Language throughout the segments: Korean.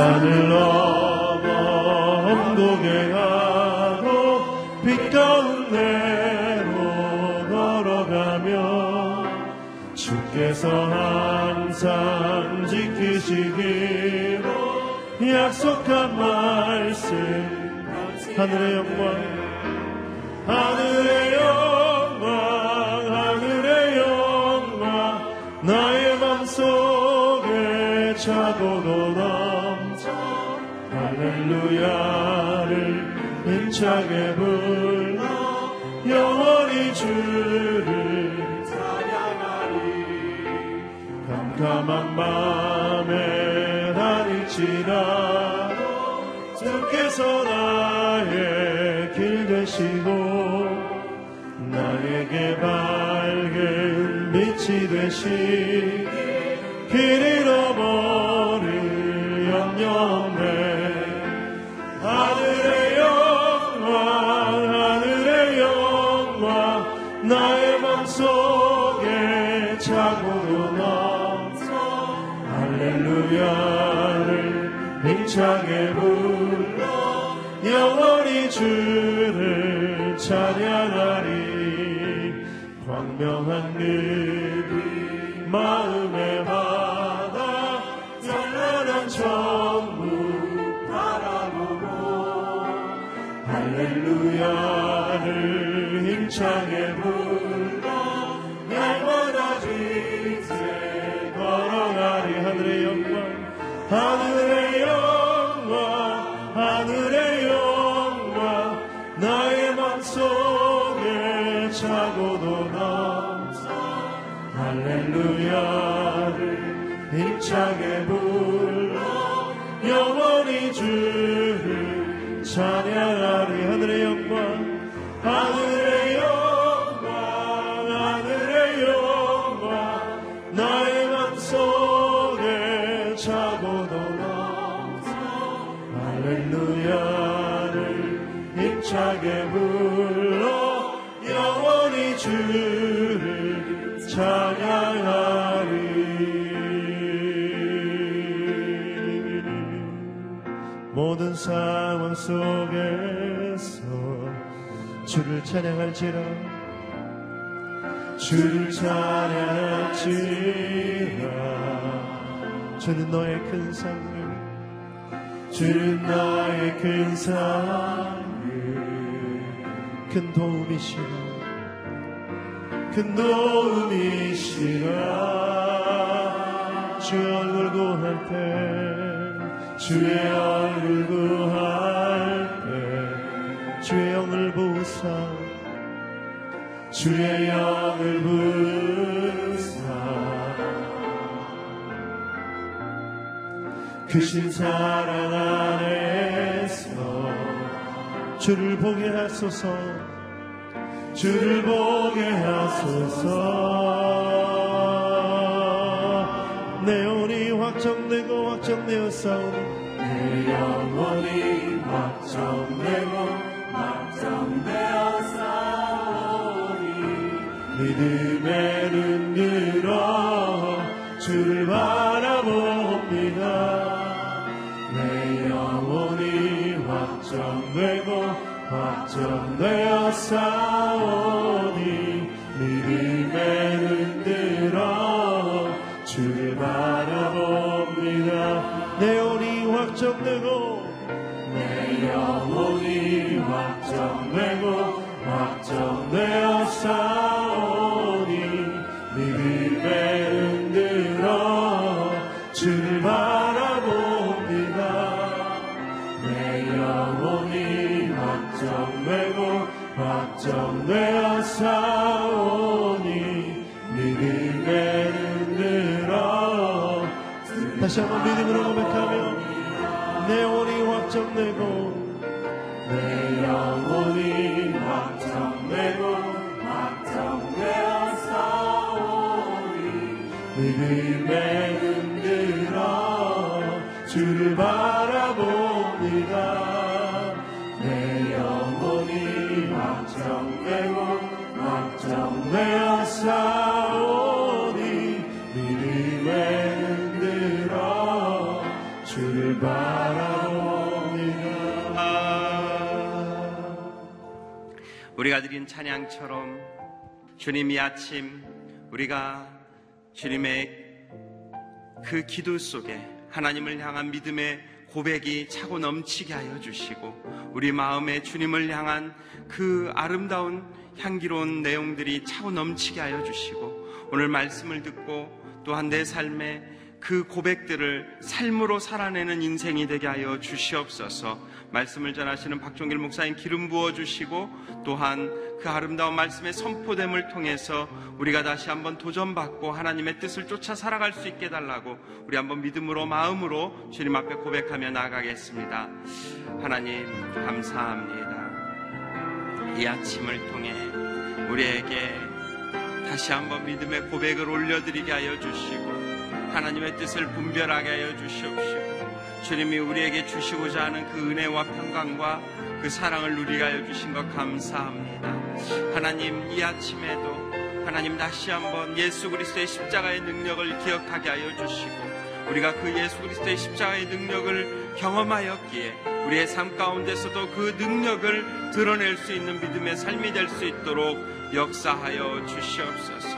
대산을 넘어 가고 빛 가운데로 걸어가며 주께서 항상 지키시기로 약속한 말씀. 하늘의 영광 힘차게 불러 영원히 주를 찬양하리. 캄캄한 밤에 다닐지라도 주께서 나의 길 되시고 나에게 밝은 빛이 되시 길잃 힘차게 불러 영원히 주를 찬양 영원히 주를 찬양하리. 모든 상황 속에서 주를 찬양할지라. 주를 찬양할지라. 주는 너의 큰 상을 주는 나의 큰 상을 큰 도움이시라. 큰 도움이시라. 주의 얼굴 구할 때 주의 얼굴 구할 때 주의 영을 부사 주의 영을 부사. 크신 사랑 안에서 주를 보게 하소서 주를 보게 하소서. 내 영혼이 확정되고 확정되어 싸우니 내 영혼이 확정되고 확정되어 싸우니 믿음의 눈 들어 주를 바라봅니다. 내 영혼이 확정되고 확정되어 싸우 우리가 드린 찬양처럼 주님이 아침 우리가 주님의 그 기도 속에 하나님을 향한 믿음의 고백이 차고 넘치게 하여 주시고 우리 마음에 주님을 향한 그 아름다운 향기로운 내용들이 차고 넘치게 하여 주시고 오늘 말씀을 듣고 또한 내 삶에 그 고백들을 삶으로 살아내는 인생이 되게 하여 주시옵소서. 말씀을 전하시는 박종길 목사님 기름 부어 주시고 또한 그 아름다운 말씀의 선포됨을 통해서 우리가 다시 한번 도전받고 하나님의 뜻을 쫓아 살아갈 수 있게 달라고 우리 한번 믿음으로 마음으로 주님 앞에 고백하며 나가겠습니다. 하나님 감사합니다. 이 아침을 통해 우리에게 다시 한번 믿음의 고백을 올려드리게 하여 주시고 하나님의 뜻을 분별하게 하여 주시옵시고 주님이 우리에게 주시고자 하는 그 은혜와 평강과 그 사랑을 누리게 하여 주신 것 감사합니다. 하나님 이 아침에도 하나님 다시 한번 예수 그리스도의 십자가의 능력을 기억하게 하여 주시고 우리가 그 예수 그리스도의 십자가의 능력을 경험하였기에 우리의 삶 가운데서도 그 능력을 드러낼 수 있는 믿음의 삶이 될 수 있도록 역사하여 주시옵소서.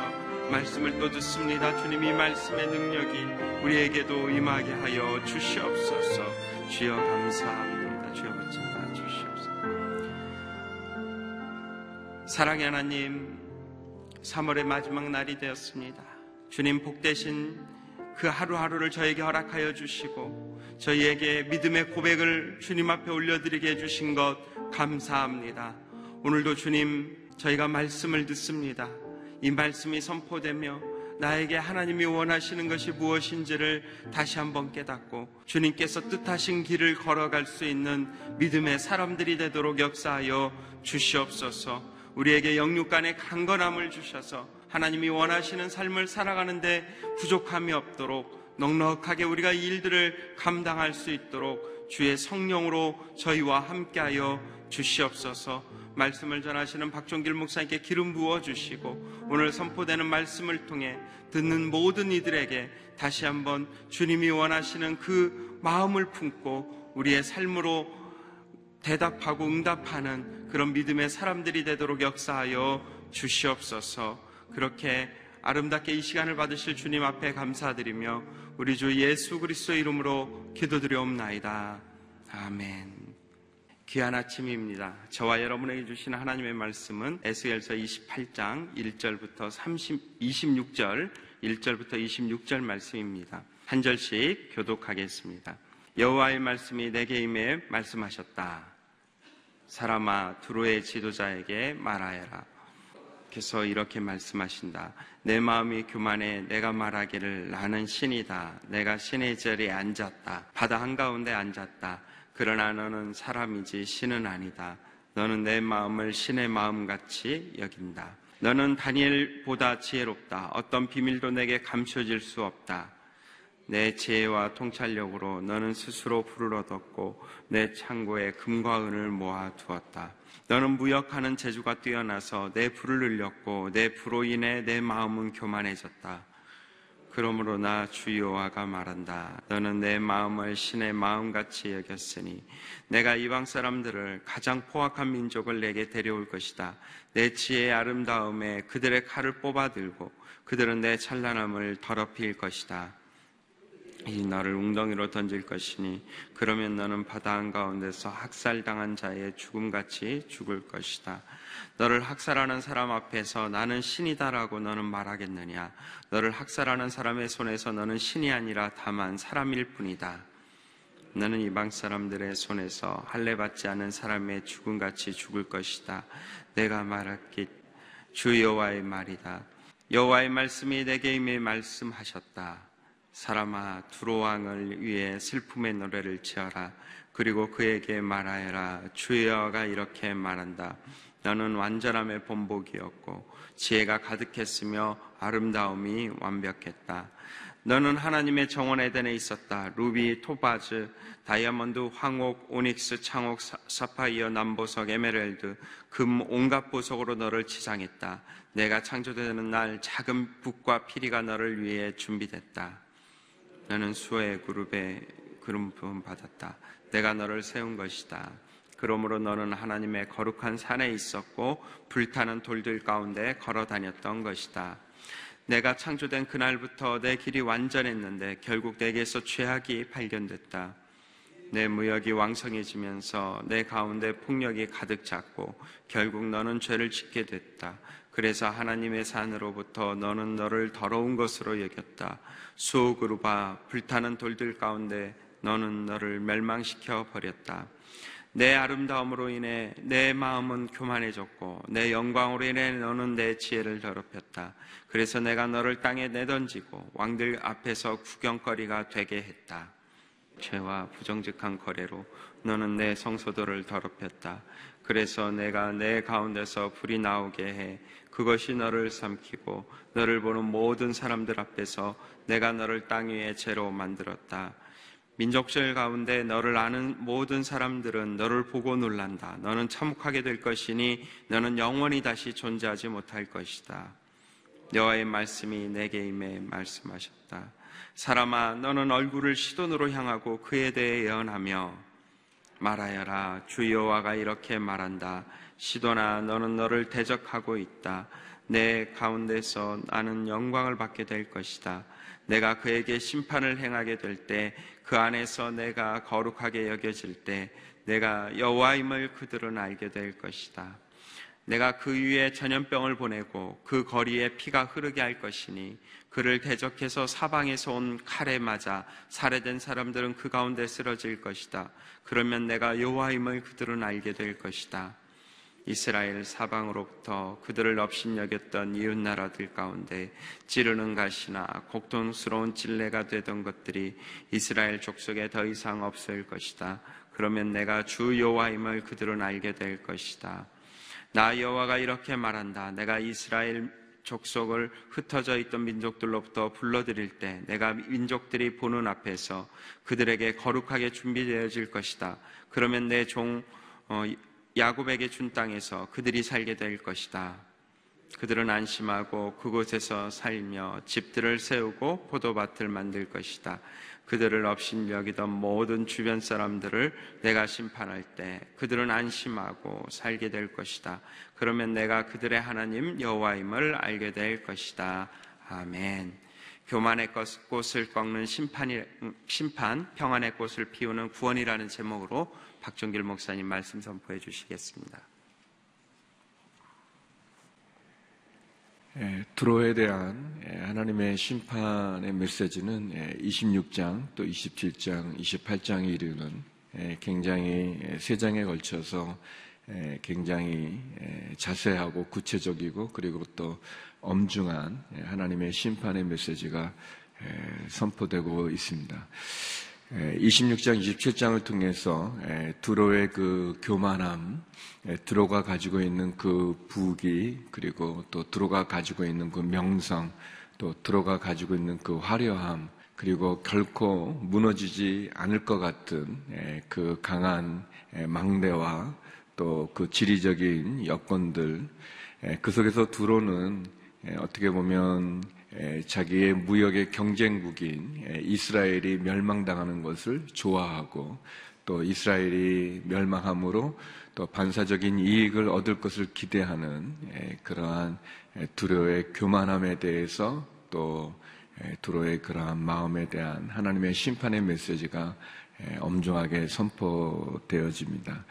말씀을 또 듣습니다. 주님 이 말씀의 능력이 우리에게도 임하게 하여 주시옵소서. 주여 감사합니다. 주여 붙잡아 주시옵소서. 사랑의 하나님, 3월의 마지막 날이 되었습니다. 주님 복되신 그 하루하루를 저에게 허락하여 주시고 저희에게 믿음의 고백을 주님 앞에 올려드리게 해주신 것 감사합니다. 오늘도 주님 저희가 말씀을 듣습니다. 이 말씀이 선포되며 나에게 하나님이 원하시는 것이 무엇인지를 다시 한번 깨닫고 주님께서 뜻하신 길을 걸어갈 수 있는 믿음의 사람들이 되도록 역사하여 주시옵소서 우리에게 영육간의 강건함을 주셔서 하나님이 원하시는 삶을 살아가는데 부족함이 없도록 넉넉하게 우리가 이 일들을 감당할 수 있도록 주의 성령으로 저희와 함께하여 주시옵소서 말씀을 전하시는 박종길 목사님께 기름 부어 주시고 오늘 선포되는 말씀을 통해 듣는 모든 이들에게 다시 한번 주님이 원하시는 그 마음을 품고 우리의 삶으로 대답하고 응답하는 그런 믿음의 사람들이 되도록 역사하여 주시옵소서 그렇게 아름답게 이 시간을 받으실 주님 앞에 감사드리며 우리 주 예수 그리스도 이름으로 기도드려옵나이다. 아멘. 귀한 아침입니다. 저와 여러분에게 주신 하나님의 말씀은 에스겔서 28장 1절부터 30, 26절, 1절부터 26절 말씀입니다. 한 절씩 교독하겠습니다. 여호와의 말씀이 내게 임해 말씀하셨다. 사람아 두로의 지도자에게 말하여라. 그래서 이렇게 말씀하신다. 내 마음이 교만해 내가 말하기를 나는 신이다. 내가 신의 자리에 앉았다. 바다 한가운데 앉았다. 그러나 너는 사람이지 신은 아니다. 너는 내 마음을 신의 마음같이 여긴다. 너는 다니엘보다 지혜롭다. 어떤 비밀도 내게 감춰질 수 없다. 내 지혜와 통찰력으로 너는 스스로 불을 얻었고 내 창고에 금과 은을 모아 두었다. 너는 무역하는 재주가 뛰어나서 내 불을 늘렸고 내 불로 인해 내 마음은 교만해졌다. 그러므로 나 주여와가 말한다. 너는 내 마음을 신의 마음같이 여겼으니 내가 이방 사람들을 가장 포악한 민족을 내게 데려올 것이다. 내 지혜의 아름다움에 그들의 칼을 뽑아들고 그들은 내 찬란함을 더럽힐 것이다. 이 너를 웅덩이로 던질 것이니 그러면 너는 바다 한가운데서 학살당한 자의 죽음같이 죽을 것이다. 너를 학살하는 사람 앞에서 나는 신이다라고 너는 말하겠느냐? 너를 학살하는 사람의 손에서 너는 신이 아니라 다만 사람일 뿐이다. 너는 이방 사람들의 손에서 할례 받지 않은 사람의 죽음같이 죽을 것이다. 내가 말할게 주 여호와의 말이다. 여호와의 말씀이 내게 임해 말씀하셨다. 사람아 두로 왕을 위해 슬픔의 노래를 지어라. 그리고 그에게 말하여라. 주여가 이렇게 말한다. 너는 완전함의 본보기였고 지혜가 가득했으며 아름다움이 완벽했다. 너는 하나님의 정원 에덴에 있었다. 루비, 토파즈, 다이아몬드, 황옥, 오닉스, 청옥, 사파이어, 남보석, 에메랄드, 금 온갖 보석으로 너를 치장했다. 내가 창조되는 날 작은 북과 피리가 너를 위해 준비됐다. 너는 수의 그룹에 그름 부음 받았다. 내가 너를 세운 것이다. 그러므로 너는 하나님의 거룩한 산에 있었고 불타는 돌들 가운데 걸어 다녔던 것이다. 내가 창조된 그날부터 내 길이 완전했는데 결국 내게서 죄악이 발견됐다. 내 무역이 왕성해지면서 내 가운데 폭력이 가득 찼고 결국 너는 죄를 짓게 됐다. 그래서 하나님의 산으로부터 너는 너를 더러운 것으로 여겼다. 수옥으로 봐 불타는 돌들 가운데 너는 너를 멸망시켜 버렸다. 내 아름다움으로 인해 내 마음은 교만해졌고 내 영광으로 인해 너는 내 지혜를 더럽혔다. 그래서 내가 너를 땅에 내던지고 왕들 앞에서 구경거리가 되게 했다. 죄와 부정직한 거래로 너는 내 성소들을 더럽혔다. 그래서 내가 내 가운데서 불이 나오게 해 그것이 너를 삼키고 너를 보는 모든 사람들 앞에서 내가 너를 땅 위에 죄로 만들었다. 민족들 가운데 너를 아는 모든 사람들은 너를 보고 놀란다. 너는 참혹하게 될 것이니 너는 영원히 다시 존재하지 못할 것이다. 여호와의 말씀이 내게 임해 말씀하셨다. 사람아 너는 얼굴을 시돈으로 향하고 그에 대해 예언하며 말하여라 주 여호와가 이렇게 말한다. 시돈아 너는 너를 대적하고 있다. 내 가운데서 나는 영광을 받게 될 것이다. 내가 그에게 심판을 행하게 될 때 그 안에서 내가 거룩하게 여겨질 때 내가 여호와임을 그들은 알게 될 것이다. 내가 그 위에 전염병을 보내고 그 거리에 피가 흐르게 할 것이니 그를 대적해서 사방에서 온 칼에 맞아 살해된 사람들은 그 가운데 쓰러질 것이다. 그러면 내가 여호와임을 그들은 알게 될 것이다. 이스라엘 사방으로부터 그들을 업신여겼던 이웃 나라들 가운데 찌르는 가시나 고통스러운 찔레가 되던 것들이 이스라엘 족속에 더 이상 없을 것이다. 그러면 내가 주 여호와임을 그들은 알게 될 것이다. 나 여호와가 이렇게 말한다. 내가 이스라엘 족속을 흩어져 있던 민족들로부터 불러들일 때 내가 민족들이 보는 앞에서 그들에게 거룩하게 준비되어질 것이다. 그러면 내종 어, 야곱에게 준 땅에서 그들이 살게 될 것이다. 그들은 안심하고 그곳에서 살며 집들을 세우고 포도밭을 만들 것이다. 그들을 없인 여기던 모든 주변 사람들을 내가 심판할 때 그들은 안심하고 살게 될 것이다. 그러면 내가 그들의 하나님 여호와임을 알게 될 것이다. 아멘. 교만의 꽃을 꺾는 심판이, 심판, 평안의 꽃을 피우는 구원이라는 제목으로 박종길 목사님 말씀 선포해 주시겠습니다. 예, 드로에 대한 예, 하나님의 심판의 메시지는 26장 또 27장, 28장에 이르는 예, 굉장히 세 장에 걸쳐서 굉장히 자세하고 구체적이고 그리고 또 엄중한 하나님의 심판의 메시지가 선포되고 있습니다. 26장, 27장을 통해서 두로의 그 교만함, 두로가 가지고 있는 그 부귀, 그리고 또 두로가 가지고 있는 그 명성, 또 두로가 가지고 있는 그 화려함, 그리고 결코 무너지지 않을 것 같은 그 강한 망대와 또 그 지리적인 여건들, 그 속에서 두로는 어떻게 보면 자기의 무역의 경쟁국인 이스라엘이 멸망당하는 것을 좋아하고 또 이스라엘이 멸망함으로 또 반사적인 이익을 얻을 것을 기대하는 그러한 두려의 교만함에 대해서 또 두로의 그러한 마음에 대한 하나님의 심판의 메시지가 엄중하게 선포되어집니다.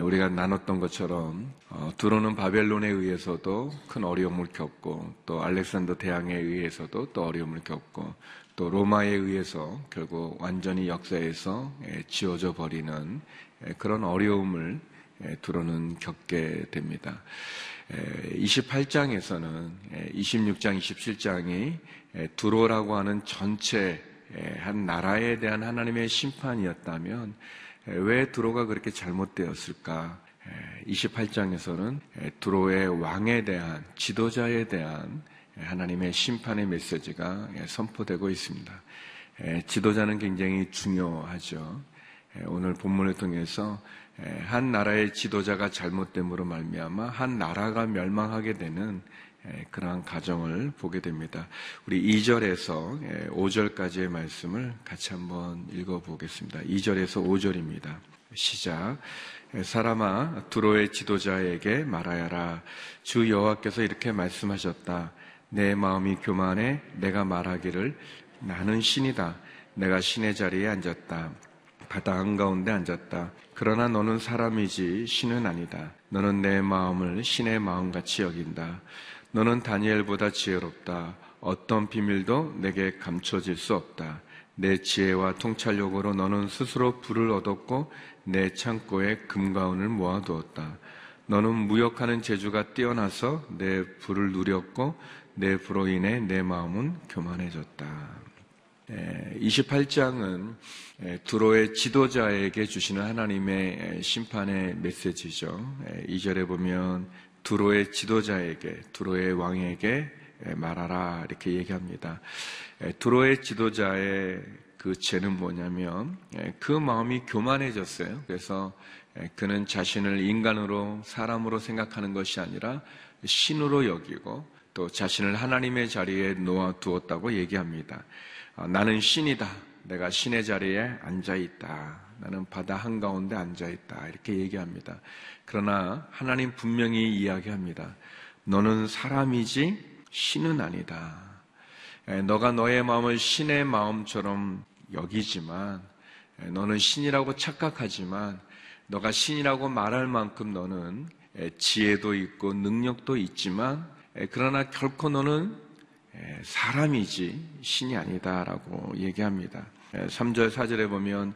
우리가 나눴던 것처럼 어, 두로는 바벨론에 의해서도 큰 어려움을 겪고 또 알렉산더 대왕에 의해서도 또 어려움을 겪고 또 로마에 의해서 결국 완전히 역사에서 지워져 버리는 그런 어려움을 두로는 겪게 됩니다. 28장에서는 26장, 27장이 두로라고 하는 전체 한 나라에 대한 하나님의 심판이었다면 왜 두로가 그렇게 잘못되었을까? 28장에서는 두로의 왕에 대한 지도자에 대한 하나님의 심판의 메시지가 선포되고 있습니다. 지도자는 굉장히 중요하죠. 오늘 본문을 통해서 한 나라의 지도자가 잘못됨으로 말미암아 한 나라가 멸망하게 되는 그러한 가정을 보게 됩니다. 우리 2절에서 5절까지의 말씀을 같이 한번 읽어보겠습니다. 2절에서 5절입니다. 시작. 사람아 두로의 지도자에게 말하여라. 주 여호와께서 이렇게 말씀하셨다. 내 마음이 교만해 내가 말하기를 나는 신이다. 내가 신의 자리에 앉았다. 바다 한가운데 앉았다. 그러나 너는 사람이지 신은 아니다. 너는 내 마음을 신의 마음같이 여긴다. 너는 다니엘보다 지혜롭다. 어떤 비밀도 내게 감춰질 수 없다. 내 지혜와 통찰력으로 너는 스스로 불을 얻었고 내 창고에 금가운을 모아두었다. 너는 무역하는 재주가 뛰어나서 내 불을 누렸고 내 불로 인해 내 마음은 교만해졌다. 28장은 두로의 지도자에게 주시는 하나님의 심판의 메시지죠. 2절에 보면 두로의 지도자에게, 두로의 왕에게 말하라 이렇게 얘기합니다. 두로의 지도자의 그 죄는 뭐냐면 그 마음이 교만해졌어요. 그래서 그는 자신을 인간으로 사람으로 생각하는 것이 아니라 신으로 여기고 또 자신을 하나님의 자리에 놓아 두었다고 얘기합니다. 아, 나는 신이다. 내가 신의 자리에 앉아 있다. 나는 바다 한가운데 앉아 있다. 이렇게 얘기합니다. 그러나 하나님 분명히 이야기합니다. 너는 사람이지 신은 아니다. 너가 너의 마음을 신의 마음처럼 여기지만 너는 신이라고 착각하지만 너가 신이라고 말할 만큼 너는 지혜도 있고 능력도 있지만 그러나 결코 너는 사람이지 신이 아니다라고 얘기합니다. 3절 4절에 보면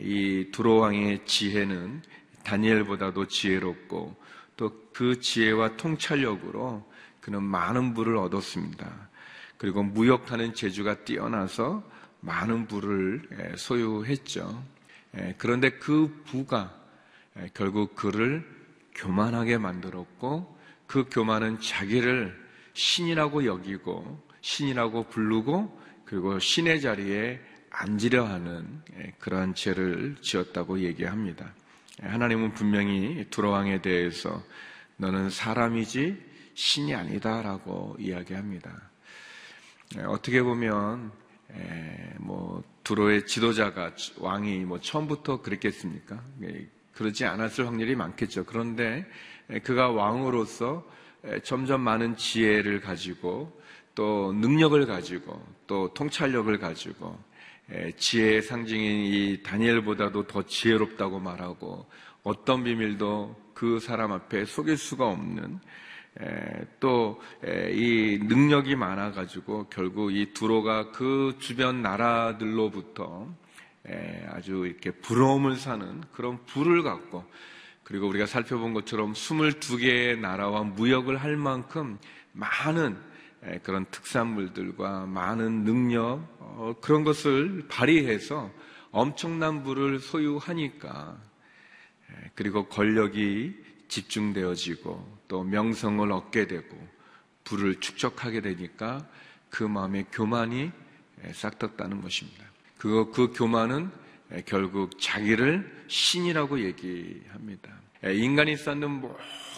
이 두로왕의 지혜는 다니엘보다도 지혜롭고 또 그 지혜와 통찰력으로 그는 많은 부를 얻었습니다. 그리고 무역하는 재주가 뛰어나서 많은 부를 소유했죠. 그런데 그 부가 결국 그를 교만하게 만들었고 그 교만은 자기를 신이라고 여기고 신이라고 부르고 그리고 신의 자리에 앉으려 하는 예, 그러한 죄를 지었다고 얘기합니다. 예, 하나님은 분명히 두로왕에 대해서 너는 사람이지 신이 아니다라고 이야기합니다. 예, 어떻게 보면 뭐 두로의 지도자가 왕이 뭐 처음부터 그랬겠습니까? 그러지 않았을 확률이 많겠죠. 그런데 그가 왕으로서 점점 많은 지혜를 가지고 또 능력을 가지고 또 통찰력을 가지고 지혜의 상징인 이 다니엘보다도 더 지혜롭다고 말하고 어떤 비밀도 그 사람 앞에 속일 수가 없는 또 이 능력이 많아가지고 결국 이 두로가 그 주변 나라들로부터 아주 이렇게 부러움을 사는 그런 부를 갖고 그리고 우리가 살펴본 것처럼 22개의 나라와 무역을 할 만큼 많은 그런 특산물들과 많은 능력, 어, 그런 것을 발휘해서 엄청난 부를 소유하니까, 그리고 권력이 집중되어지고 또 명성을 얻게 되고 부를 축적하게 되니까 그 마음의 교만이 싹떴다는 것입니다. 그거, 그 교만은 결국 자기를 신이라고 얘기합니다. 인간이 쌓는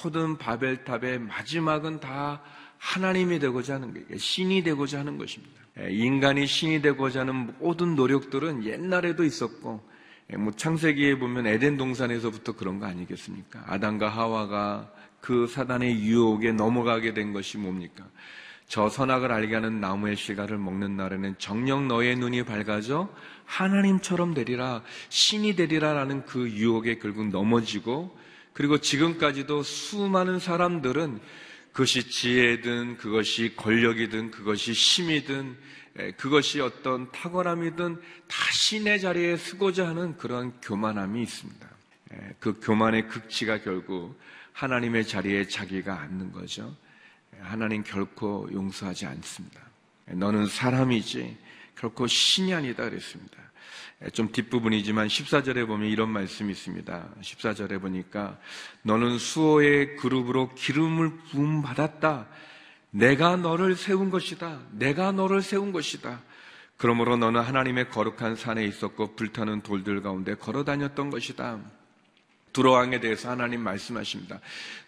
모든 바벨탑의 마지막은 다 하나님이 되고자 하는 거예요. 신이 되고자 하는 것입니다. 인간이 신이 되고자 하는 모든 노력들은 옛날에도 있었고, 뭐 창세기에 보면 에덴 동산에서부터 그런 거 아니겠습니까? 아담과 하와가 그 사단의 유혹에 넘어가게 된 것이 뭡니까? 저 선악을 알게 하는 나무의 실과를 먹는 날에는 정녕 너의 눈이 밝아져 하나님처럼 되리라, 신이 되리라라는 그 유혹에 결국 넘어지고 그리고 지금까지도 수많은 사람들은 그것이 지혜든 그것이 권력이든 그것이 힘이든 그것이 어떤 탁월함이든 다 신의 자리에 쓰고자 하는 그런 교만함이 있습니다. 그 교만의 극치가 결국 하나님의 자리에 자기가 앉는 거죠. 하나님 결코 용서하지 않습니다. 너는 사람이지 결코 신이 아니다 그랬습니다. 좀 뒷부분이지만 14절에 보면 이런 말씀이 있습니다. 14절에 보니까 너는 수호의 그룹으로 기름을 부음 받았다. 내가 너를 세운 것이다. 내가 너를 세운 것이다. 그러므로 너는 하나님의 거룩한 산에 있었고 불타는 돌들 가운데 걸어 다녔던 것이다. 두로왕에 대해서 하나님 말씀하십니다.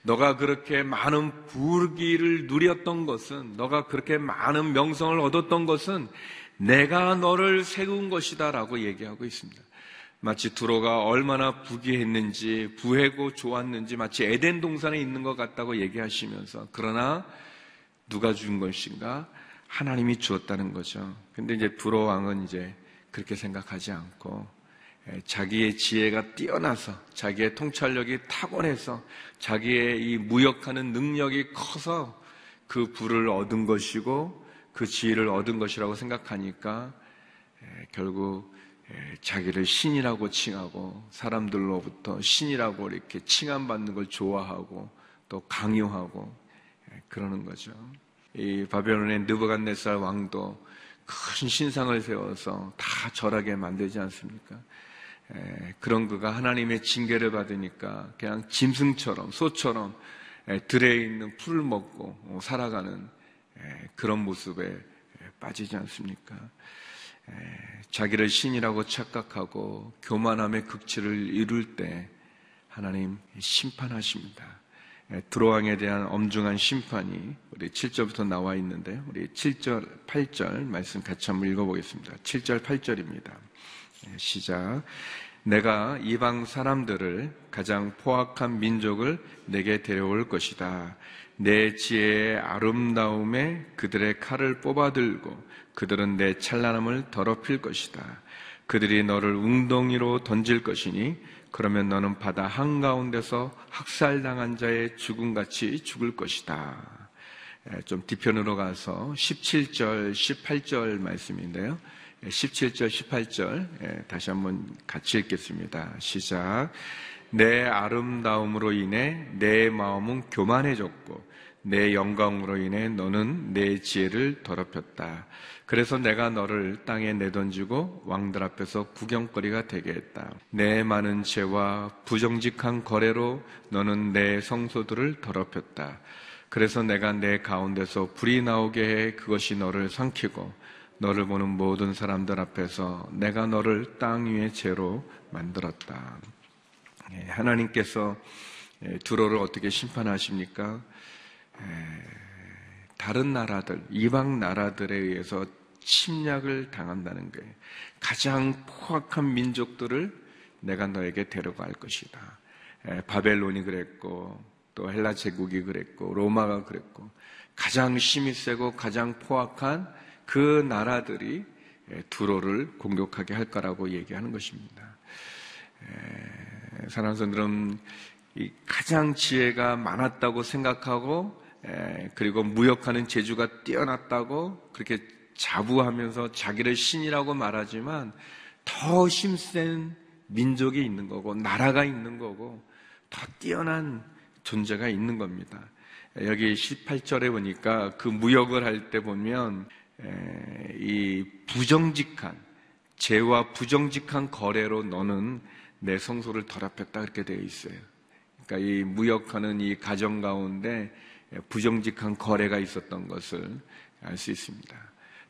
너가 그렇게 많은 부기를 누렸던 것은, 너가 그렇게 많은 명성을 얻었던 것은 내가 너를 세운 것이다 라고 얘기하고 있습니다. 마치 두로가 얼마나 부귀했는지 부해고 좋았는지 마치 에덴 동산에 있는 것 같다고 얘기하시면서 그러나 누가 준 것인가? 하나님이 주었다는 거죠. 근데 이제 두로 왕은 이제 그렇게 생각하지 않고 자기의 지혜가 뛰어나서 자기의 통찰력이 타고해서 자기의 이 무역하는 능력이 커서 그 부를 얻은 것이고 그 지혜를 얻은 것이라고 생각하니까 결국 자기를 신이라고 칭하고 사람들로부터 신이라고 이렇게 칭함받는 걸 좋아하고 또 강요하고 그러는 거죠. 이 바벨론의 느부갓네살 왕도 큰 신상을 세워서 다 절하게 만들지 않습니까? 그런 그가 하나님의 징계를 받으니까 그냥 짐승처럼 소처럼 들에 있는 풀을 먹고 어, 살아가는 그런 모습에 빠지지 않습니까? 자기를 신이라고 착각하고 교만함의 극치를 이룰 때 하나님 심판하십니다. 드로왕에 대한 엄중한 심판이 우리 7절부터 나와 있는데 우리 7절, 8절 말씀 같이 한번 읽어보겠습니다. 7절, 8절입니다. 시작. 내가 이방 사람들을 가장 포악한 민족을 내게 데려올 것이다. 내 지혜의 아름다움에 그들의 칼을 뽑아들고 그들은 내 찬란함을 더럽힐 것이다. 그들이 너를 웅덩이로 던질 것이니 그러면 너는 바다 한가운데서 학살당한 자의 죽음같이 죽을 것이다. 좀 뒤편으로 가서 17절, 18절 말씀인데요. 17절, 18절 다시 한번 같이 읽겠습니다. 시작. 내 아름다움으로 인해 내 마음은 교만해졌고 내 영광으로 인해 너는 내 지혜를 더럽혔다. 그래서 내가 너를 땅에 내던지고 왕들 앞에서 구경거리가 되게 했다. 내 많은 죄와 부정직한 거래로 너는 내 성소들을 더럽혔다. 그래서 내가 내 가운데서 불이 나오게 해 그것이 너를 삼키고 너를 보는 모든 사람들 앞에서 내가 너를 땅 위의 죄로 만들었다. 예, 하나님께서 예, 두로를 어떻게 심판하십니까? 다른 나라들, 이방 나라들에 의해서 침략을 당한다는 거예요. 가장 포악한 민족들을 내가 너에게 데려갈 것이다. 바벨론이 그랬고, 또 헬라 제국이 그랬고, 로마가 그랬고, 가장 힘이 세고 가장 포악한 그 나라들이 두로를 공격하게 할 거라고 얘기하는 것입니다. 사랑하는 분들은 가장 지혜가 많았다고 생각하고 그리고 무역하는 재주가 뛰어났다고 그렇게 자부하면서 자기를 신이라고 말하지만 더 힘센 민족이 있는 거고 나라가 있는 거고 더 뛰어난 존재가 있는 겁니다. 여기 18절에 보니까 그 무역을 할 때 보면 이 부정직한 죄와 부정직한 거래로 너는 내 성소를 더럽혔다 그렇게 되어 있어요. 그러니까 이 무역하는 이 가정 가운데 부정직한 거래가 있었던 것을 알 수 있습니다.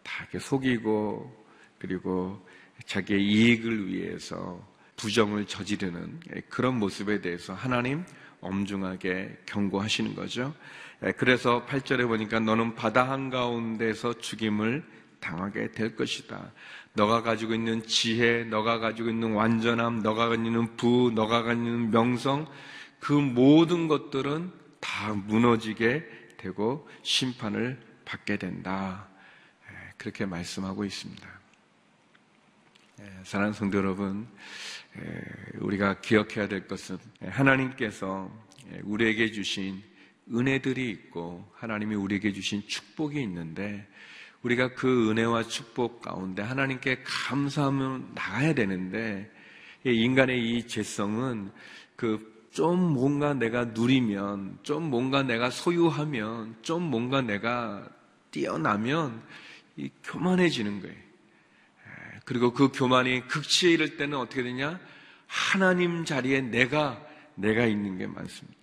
다 이렇게 속이고 그리고 자기의 이익을 위해서 부정을 저지르는 그런 모습에 대해서 하나님 엄중하게 경고하시는 거죠. 그래서 8절에 보니까 너는 바다 한가운데서 죽임을 당하게 될 것이다. 너가 가지고 있는 지혜, 너가 가지고 있는 완전함, 너가 가지고 있는 부, 너가 가지고 있는 명성, 그 모든 것들은 다 무너지게 되고 심판을 받게 된다. 예, 그렇게 말씀하고 있습니다. 예, 사랑하는 성도 여러분, 예, 우리가 기억해야 될 것은 하나님께서 우리에게 주신 은혜들이 있고 하나님이 우리에게 주신 축복이 있는데 우리가 그 은혜와 축복 가운데 하나님께 감사하며 나가야 되는데 인간의 이 죄성은 그 좀 뭔가 내가 누리면, 좀 뭔가 내가 소유하면, 좀 뭔가 내가 뛰어나면 이 교만해지는 거예요. 그리고 그 교만이 극치에 이를 때는 어떻게 되냐? 하나님 자리에 내가 내가 있는 게 많습니다.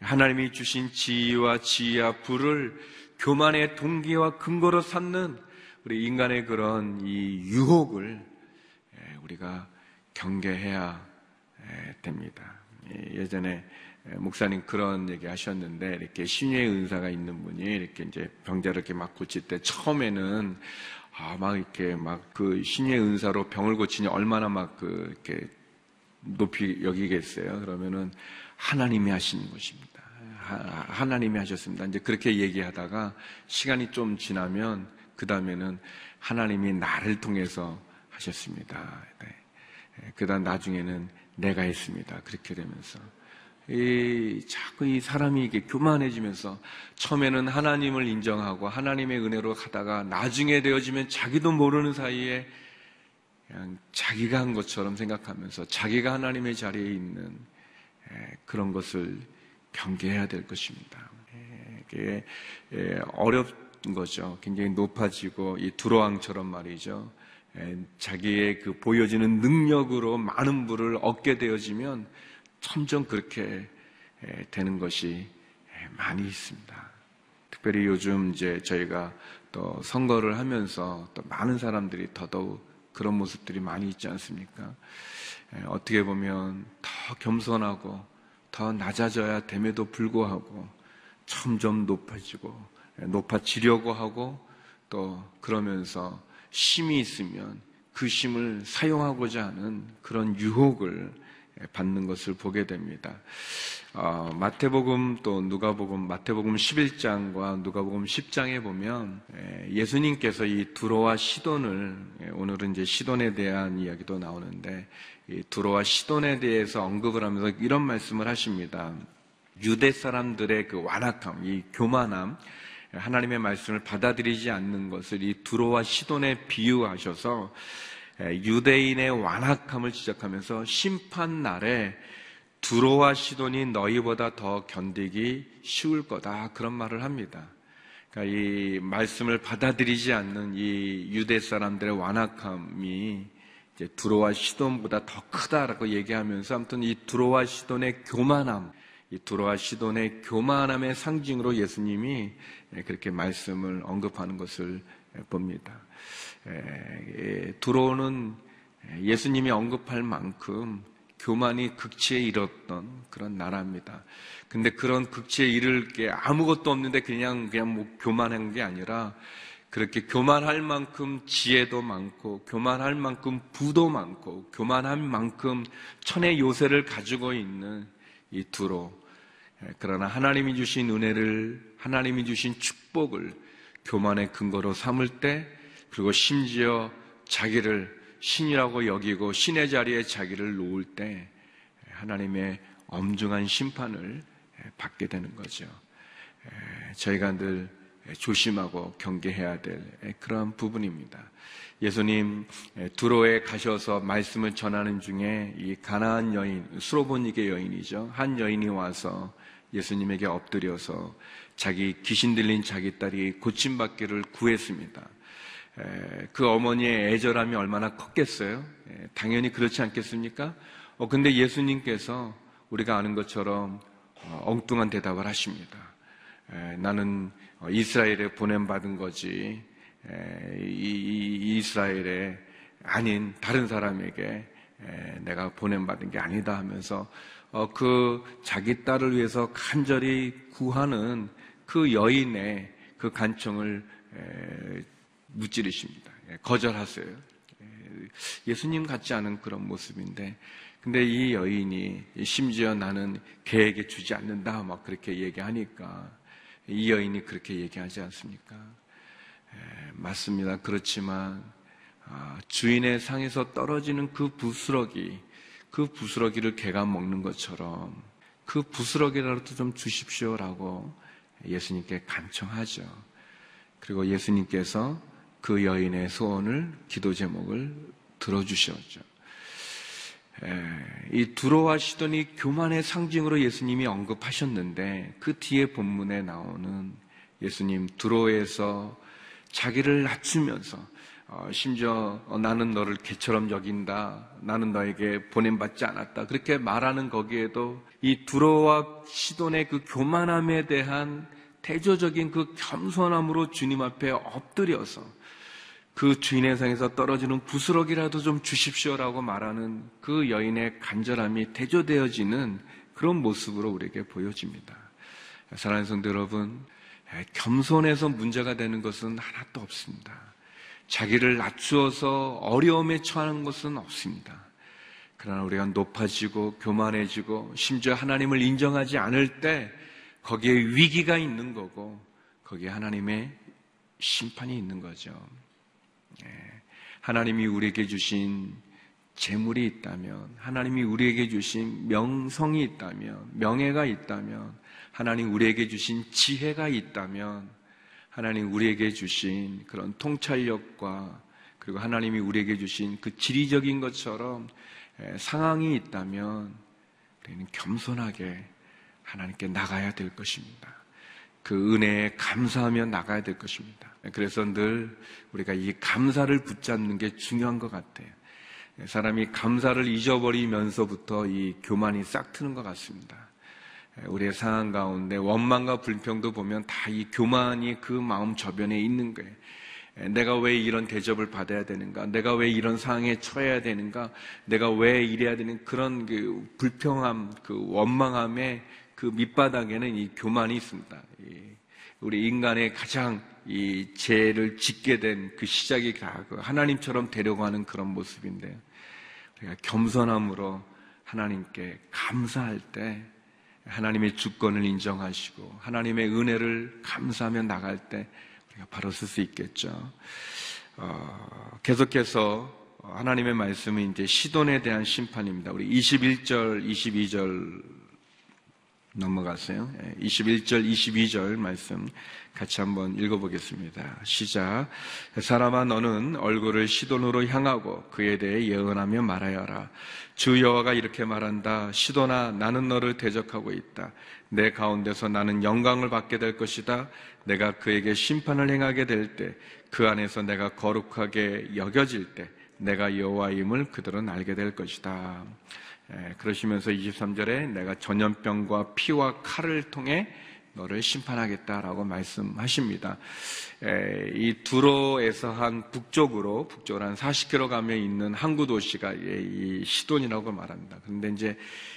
하나님이 주신 지위와 지혜와 부를 교만의 동기와 근거로 삼는 우리 인간의 그런 이 유혹을 우리가 경계해야 됩니다. 예, 예전에 목사님 그런 얘기 하셨는데 이렇게 신유의 은사가 있는 분이 이렇게 이제 병자를 이렇게 막 고칠 때 처음에는 아, 막 이렇게 막 그 신유의 은사로 병을 고치니 얼마나 막 그 이렇게 높이 여기겠어요? 그러면은 하나님이 하시는 것입니다. 하, 나님이 하셨습니다. 이제 그렇게 얘기하다가 시간이 좀 지나면 그 다음에는 하나님이 나를 통해서 하셨습니다. 네. 그 다음 나중에는 내가 했습니다. 그렇게 되면서. 이, 자꾸 이 사람이 이게 교만해지면서 처음에는 하나님을 인정하고 하나님의 은혜로 가다가 나중에 되어지면 자기도 모르는 사이에 그냥 자기가 한 것처럼 생각하면서 자기가 하나님의 자리에 있는 그런 것을 경계해야 될 것입니다. 이게 어렵 거죠. 굉장히 높아지고 이 두로왕처럼 말이죠. 자기의 그 보여지는 능력으로 많은 부를 얻게 되어지면 점점 그렇게 되는 것이 많이 있습니다. 특별히 요즘 이제 저희가 또 선거를 하면서 또 많은 사람들이 더더욱 그런 모습들이 많이 있지 않습니까? 어떻게 보면 더 겸손하고 더 낮아져야 됨에도 불구하고 점점 높아지고 높아지려고 하고 또 그러면서 심이 있으면 그 심을 사용하고자 하는 그런 유혹을 받는 것을 보게 됩니다. 어, 마태복음 또 누가복음 마태복음 11장과 누가복음 10장에 보면 예수님께서 이 두로와 시돈을 오늘은 이제 시돈에 대한 이야기도 나오는데 이 두로와 시돈에 대해서 언급을 하면서 이런 말씀을 하십니다. 유대 사람들의 그 완악함, 이 교만함, 하나님의 말씀을 받아들이지 않는 것을 이 두로와 시돈에 비유하셔서 유대인의 완악함을 지적하면서 심판 날에 두로와 시돈이 너희보다 더 견디기 쉬울 거다 그런 말을 합니다. 그러니까 이 말씀을 받아들이지 않는 이 유대 사람들의 완악함이 두로와 시돈보다 더 크다라고 얘기하면서 아무튼 이 두로와 시돈의 교만함, 이 두로와 시돈의 교만함의 상징으로 예수님이 그렇게 말씀을 언급하는 것을 봅니다. 두로는 예수님이 언급할 만큼 교만이 극치에 이뤘던 그런 나라입니다. 근데 그런 극치에 이를 게 아무것도 없는데 그냥 그냥 뭐 교만한 게 아니라 그렇게 교만할 만큼 지혜도 많고 교만할 만큼 부도 많고 교만할 만큼 천의 요새를 가지고 있는 이 두로 예, 그러나 하나님이 주신 은혜를, 하나님이 주신 축복을 교만의 근거로 삼을 때, 그리고 심지어 자기를 신이라고 여기고 신의 자리에 자기를 놓을 때, 하나님의 엄중한 심판을 받게 되는 거죠. 예, 저희가 늘 조심하고 경계해야 될 그런 부분입니다. 예수님 두로에 가셔서 말씀을 전하는 중에 이 가나안 여인 수로보니게 여인이죠. 한 여인이 와서 예수님에게 엎드려서 자기 귀신 들린 자기 딸이 고침받기를 구했습니다. 그 어머니의 애절함이 얼마나 컸겠어요? 당연히 그렇지 않겠습니까? 어, 근데 예수님께서 우리가 아는 것처럼 어, 엉뚱한 대답을 하십니다. 나는 이스라엘에 보냄받은 거지, 이, 이스라엘에 아닌 다른 사람에게 내가 보냄받은 게 아니다 하면서 어, 그 자기 딸을 위해서 간절히 구하는 그 여인의 그 간청을 무찌르십니다. 예, 거절하세요. 예수님 같지 않은 그런 모습인데, 근데 이 여인이 심지어 나는 개에게 주지 않는다 막 그렇게 얘기하니까 이 여인이 그렇게 얘기하지 않습니까? 맞습니다. 그렇지만 아, 주인의 상에서 떨어지는 그 부스러기 그 부스러기를 개가 먹는 것처럼 그 부스러기라도 좀 주십시오라고 예수님께 간청하죠. 그리고 예수님께서 그 여인의 소원을 기도 제목을 들어주셨죠. 이 두로와 시돈이 교만의 상징으로 예수님이 언급하셨는데 그 뒤에 본문에 나오는 예수님 두로에서 자기를 낮추면서 어, 심지어 나는 너를 개처럼 여긴다. 나는 너에게 보냄받지 않았다. 그렇게 말하는 거기에도 이 두로와 시돈의 그 교만함에 대한 대조적인 그 겸손함으로 주님 앞에 엎드려서 그 주인의 상에서 떨어지는 부스러기라도 좀 주십시오라고 말하는 그 여인의 간절함이 대조되어지는 그런 모습으로 우리에게 보여집니다. 사랑하는 성도 여러분, 겸손해서 문제가 되는 것은 하나도 없습니다. 자기를 낮추어서 어려움에 처하는 것은 없습니다. 그러나 우리가 높아지고 교만해지고 심지어 하나님을 인정하지 않을 때 거기에 위기가 있는 거고 거기에 하나님의 심판이 있는 거죠. 예. 하나님이 우리에게 주신 재물이 있다면, 하나님이 우리에게 주신 명성이 있다면, 명예가 있다면, 하나님 우리에게 주신 지혜가 있다면, 하나님 우리에게 주신 그런 통찰력과 그리고 하나님이 우리에게 주신 그 지리적인 것처럼 상황이 있다면 우리는 겸손하게 하나님께 나가야 될 것입니다. 그 은혜에 감사하며 나가야 될 것입니다. 그래서 늘 우리가 이 감사를 붙잡는 게 중요한 것 같아요. 사람이 감사를 잊어버리면서부터 이 교만이 싹 트는 것 같습니다. 우리의 상황 가운데 원망과 불평도 보면 다 이 교만이 그 마음 저변에 있는 거예요. 내가 왜 이런 대접을 받아야 되는가? 내가 왜 이런 상황에 처해야 되는가? 내가 왜 이래야 되는 그런 그 불평함, 그 원망함의 그 밑바닥에는 이 교만이 있습니다. 우리 인간의 가장 이 죄를 짓게 된 그 시작이 다그 하나님처럼 되려고 하는 그런 모습인데요. 우리가 겸손함으로 하나님께 감사할 때 하나님의 주권을 인정하시고 하나님의 은혜를 감사하며 나갈 때 우리가 바로 쓸 수 있겠죠. 어, 계속해서 하나님의 말씀은 이제 시돈에 대한 심판입니다. 우리 21절, 22절 넘어갔어요. 21절, 예, 22절 말씀 같이 한번 읽어보겠습니다. 시작. 사람아 너는 얼굴을 시돈으로 향하고 그에 대해 예언하며 말하여라. 주 여호와가 이렇게 말한다. 시돈아 나는 너를 대적하고 있다. 내 가운데서 나는 영광을 받게 될 것이다. 내가 그에게 심판을 행하게 될 때 그 안에서 내가 거룩하게 여겨질 때 내가 여호와임을 그들은 알게 될 것이다. 예, 그러시면서 23절에 내가 전염병과 피와 칼을 통해 너를 심판하겠다라고 말씀하십니다. 예, 이 두로에서 한 북쪽으로 북쪽으로 한 40km 가면 있는 항구 도시가 이 시돈이라고 말합니다. 그런데 이제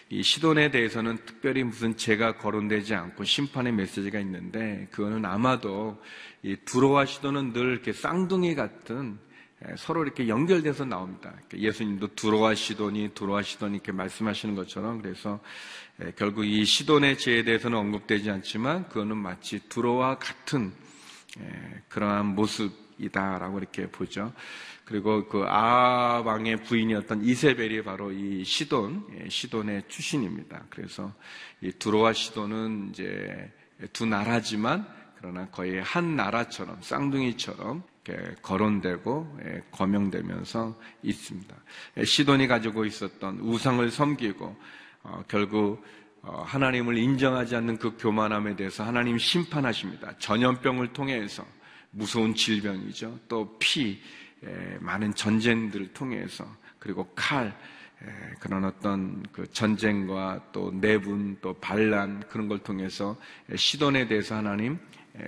이 시돈에 대해서는 특별히 무슨 죄가 거론되지 않고 심판의 메시지가 있는데 그거는 아마도 이 두로와 시돈은 늘 이렇게 쌍둥이 같은 예, 서로 이렇게 연결돼서 나옵니다. 예수님도 두로와 시돈이 두로와 시돈이 이렇게 말씀하시는 것처럼 그래서 예, 결국 이 시돈의 죄에 대해서는 언급되지 않지만 그거는 마치 두로와 같은 예, 그러한 모습이다라고 이렇게 보죠. 그리고 그 아왕의 부인이었던 이세벨이 바로 이 시돈, 시돈의 출신입니다. 그래서 이 두로와 시돈은 이제 두 나라지만 그러나 거의 한 나라처럼 쌍둥이처럼 거론되고 예, 거명되면서 있습니다. 예, 시돈이 가지고 있었던 우상을 섬기고 어, 결국 어, 하나님을 인정하지 않는 그 교만함에 대해서 하나님 심판하십니다. 전염병을 통해서 무서운 질병이죠. 또 피, 예, 많은 전쟁들을 통해서 그리고 칼, 그런 어떤 그 전쟁과 또 내분 또 반란 그런 걸 통해서 시돈에 대해서 하나님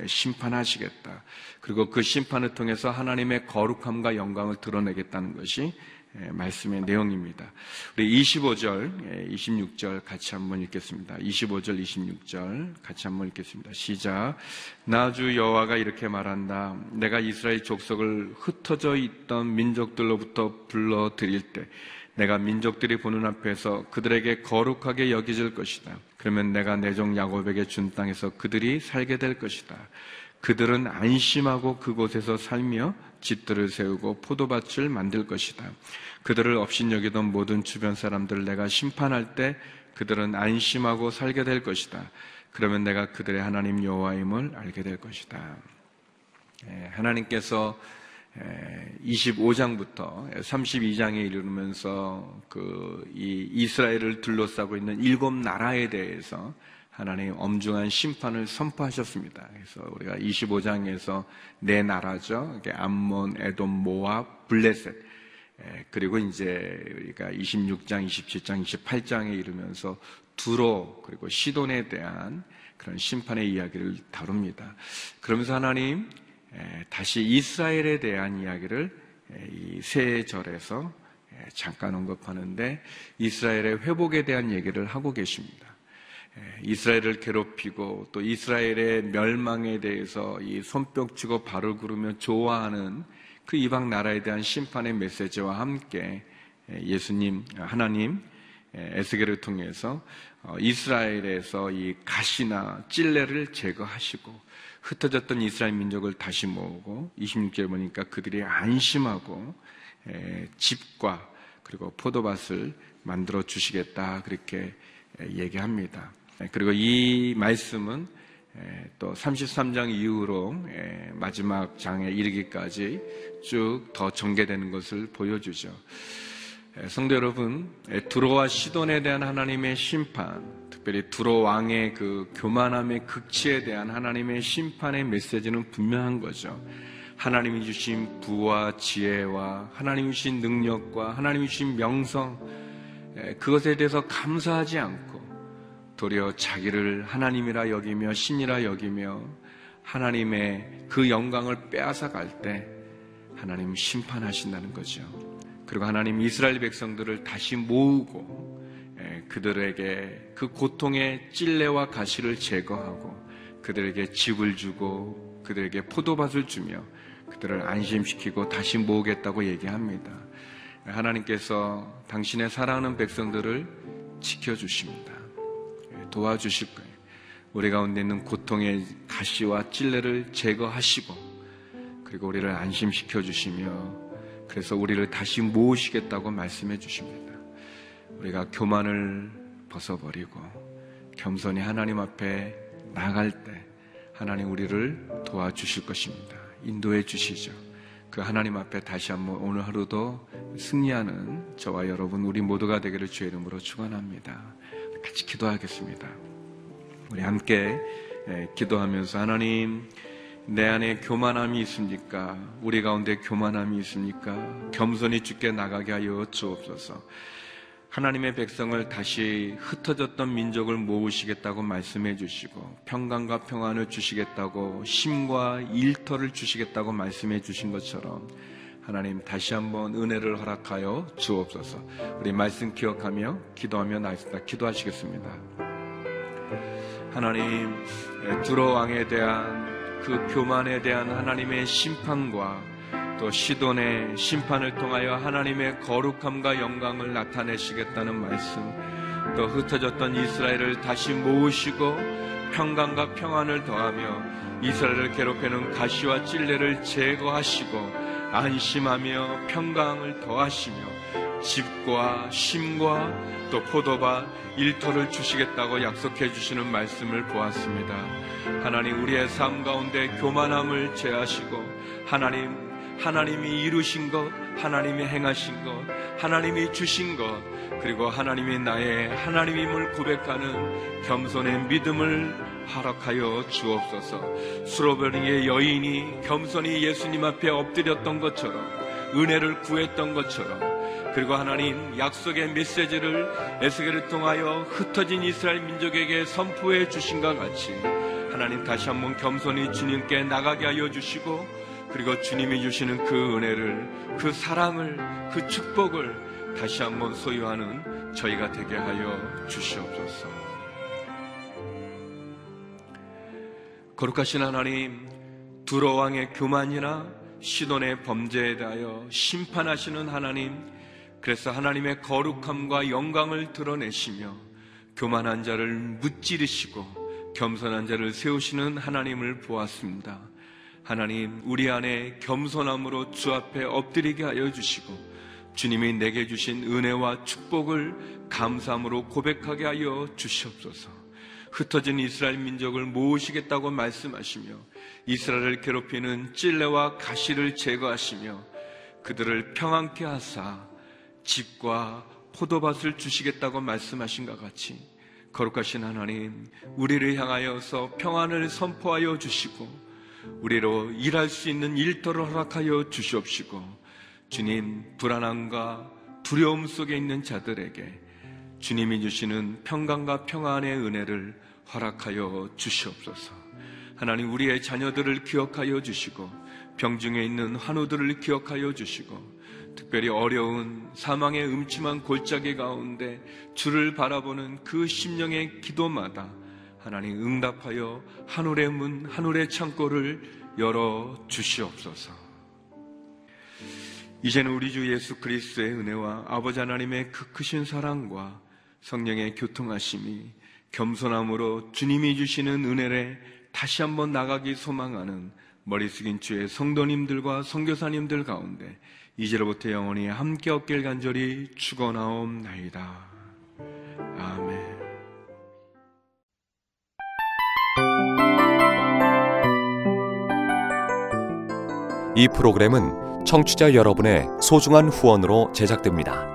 심판하시겠다. 그리고 그 심판을 통해서 하나님의 거룩함과 영광을 드러내겠다는 것이 말씀의 내용입니다. 우리 25절, 26절 같이 한번 읽겠습니다. 25절, 26절 같이 한번 읽겠습니다. 시작. 나주 여호와가 이렇게 말한다. 내가 이스라엘 족속을 흩어져 있던 민족들로부터 불러 드릴 때 내가 민족들이 보는 앞에서 그들에게 거룩하게 여겨질 것이다. 그러면 내가 내 종 야곱에게 준 땅에서 그들이 살게 될 것이다. 그들은 안심하고 그곳에서 살며 집들을 세우고 포도밭을 만들 것이다. 그들을 업신여기던 모든 주변 사람들을 내가 심판할 때 그들은 안심하고 살게 될 것이다. 그러면 내가 그들의 하나님 여호와임을 알게 될 것이다. 예, 하나님께서 25장부터 32장에 이르면서 그 이 이스라엘을 둘러싸고 있는 일곱 나라에 대해서 하나님 엄중한 심판을 선포하셨습니다. 그래서 우리가 25장에서 네 나라죠. 암몬, 에돔, 모압, 블레셋. 그리고 이제 우리가 26장, 27장, 28장에 이르면서 두로 그리고 시돈에 대한 그런 심판의 이야기를 다룹니다. 그러면서 하나님 다시 이스라엘에 대한 이야기를 이 세 절에서 잠깐 언급하는데 이스라엘의 회복에 대한 얘기를 하고 계십니다. 이스라엘을 괴롭히고 또 이스라엘의 멸망에 대해서 이 손뼉치고 발을 구르며 좋아하는 그 이방 나라에 대한 심판의 메시지와 함께 예수님, 하나님, 에스겔을 통해서 어, 이스라엘에서 이 가시나 찔레를 제거하시고 흩어졌던 이스라엘 민족을 다시 모으고 26절 보니까 그들이 안심하고 집과 그리고 포도밭을 만들어 주시겠다 그렇게 얘기합니다. 그리고 이 말씀은 또 33장 이후로 마지막 장에 이르기까지 쭉 더 전개되는 것을 보여주죠. 성도 여러분, 두로와 시돈에 대한 하나님의 심판, 특별히 두로 왕의 그 교만함의 극치에 대한 하나님의 심판의 메시지는 분명한 거죠. 하나님이 주신 부와 지혜와 하나님이 주신 능력과 하나님이 주신 명성, 그것에 대해서 감사하지 않고 도리어 자기를 하나님이라 여기며 신이라 여기며 하나님의 그 영광을 빼앗아 갈 때 하나님 심판하신다는 거죠. 그리고 하나님 이스라엘 백성들을 다시 모으고 그들에게 그 고통의 찔레와 가시를 제거하고 그들에게 집을 주고 그들에게 포도밭을 주며 그들을 안심시키고 다시 모으겠다고 얘기합니다. 하나님께서 당신의 사랑하는 백성들을 지켜주십니다. 도와주실 거예요. 우리 가운데 있는 고통의 가시와 찔레를 제거하시고 그리고 우리를 안심시켜 주시며 그래서 우리를 다시 모으시겠다고 말씀해 주십니다. 우리가 교만을 벗어버리고 겸손히 하나님 앞에 나갈 때 하나님 우리를 도와주실 것입니다. 인도해 주시죠. 그 하나님 앞에 다시 한번 오늘 하루도 승리하는 저와 여러분 우리 모두가 되기를 주의 이름으로 축원합니다. 같이 기도하겠습니다. 우리 함께 기도하면서 하나님 내 안에 교만함이 있습니까? 우리 가운데 교만함이 있습니까? 겸손히 죽게 나가게 하여 주옵소서. 하나님의 백성을 다시 흩어졌던 민족을 모으시겠다고 말씀해 주시고 평강과 평안을 주시겠다고 심과 일터를 주시겠다고 말씀해 주신 것처럼 하나님 다시 한번 은혜를 허락하여 주옵소서. 우리 말씀 기억하며 기도하며 나있습니다. 기도하시겠습니다. 하나님 두로 왕에 대한 그 교만에 대한 하나님의 심판과 또 시돈의 심판을 통하여 하나님의 거룩함과 영광을 나타내시겠다는 말씀, 또 흩어졌던 이스라엘을 다시 모으시고 평강과 평안을 더하며 이스라엘을 괴롭히는 가시와 찔레를 제거하시고 안심하며 평강을 더하시며 집과 심과 또 포도밭 일터를 주시겠다고 약속해 주시는 말씀을 보았습니다. 하나님 우리의 삶 가운데 교만함을 제하시고 하나님 하나님이 이루신 것, 하나님이 행하신 것, 하나님이 주신 것, 그리고 하나님이 나의 하나님임을 고백하는 겸손의 믿음을 허락하여 주옵소서. 수로베리의 여인이 겸손히 예수님 앞에 엎드렸던 것처럼 은혜를 구했던 것처럼 그리고 하나님 약속의 메시지를 에스겔을 통하여 흩어진 이스라엘 민족에게 선포해 주신 것 같이 하나님 다시 한번 겸손히 주님께 나가게 하여 주시고 그리고 주님이 주시는 그 은혜를 그 사랑을 그 축복을 다시 한번 소유하는 저희가 되게 하여 주시옵소서. 거룩하신 하나님 두로 왕의 교만이나 시돈의 범죄에 대하여 심판하시는 하나님 그래서 하나님의 거룩함과 영광을 드러내시며 교만한 자를 무찌르시고 겸손한 자를 세우시는 하나님을 보았습니다. 하나님, 우리 안에 겸손함으로 주 앞에 엎드리게 하여 주시고 주님이 내게 주신 은혜와 축복을 감사함으로 고백하게 하여 주시옵소서. 흩어진 이스라엘 민족을 모으시겠다고 말씀하시며 이스라엘을 괴롭히는 찔레와 가시를 제거하시며 그들을 평안케 하사 집과 포도밭을 주시겠다고 말씀하신 것 같이 거룩하신 하나님, 우리를 향하여서 평안을 선포하여 주시고, 우리로 일할 수 있는 일터를 허락하여 주시옵시고, 주님, 불안함과 두려움 속에 있는 자들에게 주님이 주시는 평강과 평안의 은혜를 허락하여 주시옵소서. 하나님, 우리의 자녀들을 기억하여 주시고, 병중에 있는 환우들을 기억하여 주시고, 특별히 어려운 사망의 음침한 골짜기 가운데 주를 바라보는 그 심령의 기도마다 하나님 응답하여 하늘의 문, 하늘의 창고를 열어 주시옵소서. 이제는 우리 주 예수 그리스도의 은혜와 아버지 하나님의 그 크신 사랑과 성령의 교통하심이 겸손함으로 주님이 주시는 은혜를 다시 한번 나가기 소망하는 머리 숙인 주의 성도님들과 성교사님들 가운데 이제로부터 영원히 함께 얻길 간절히 축원하옵나이다. 아멘. 이 프로그램은 청취자 여러분의 소중한 후원으로 제작됩니다.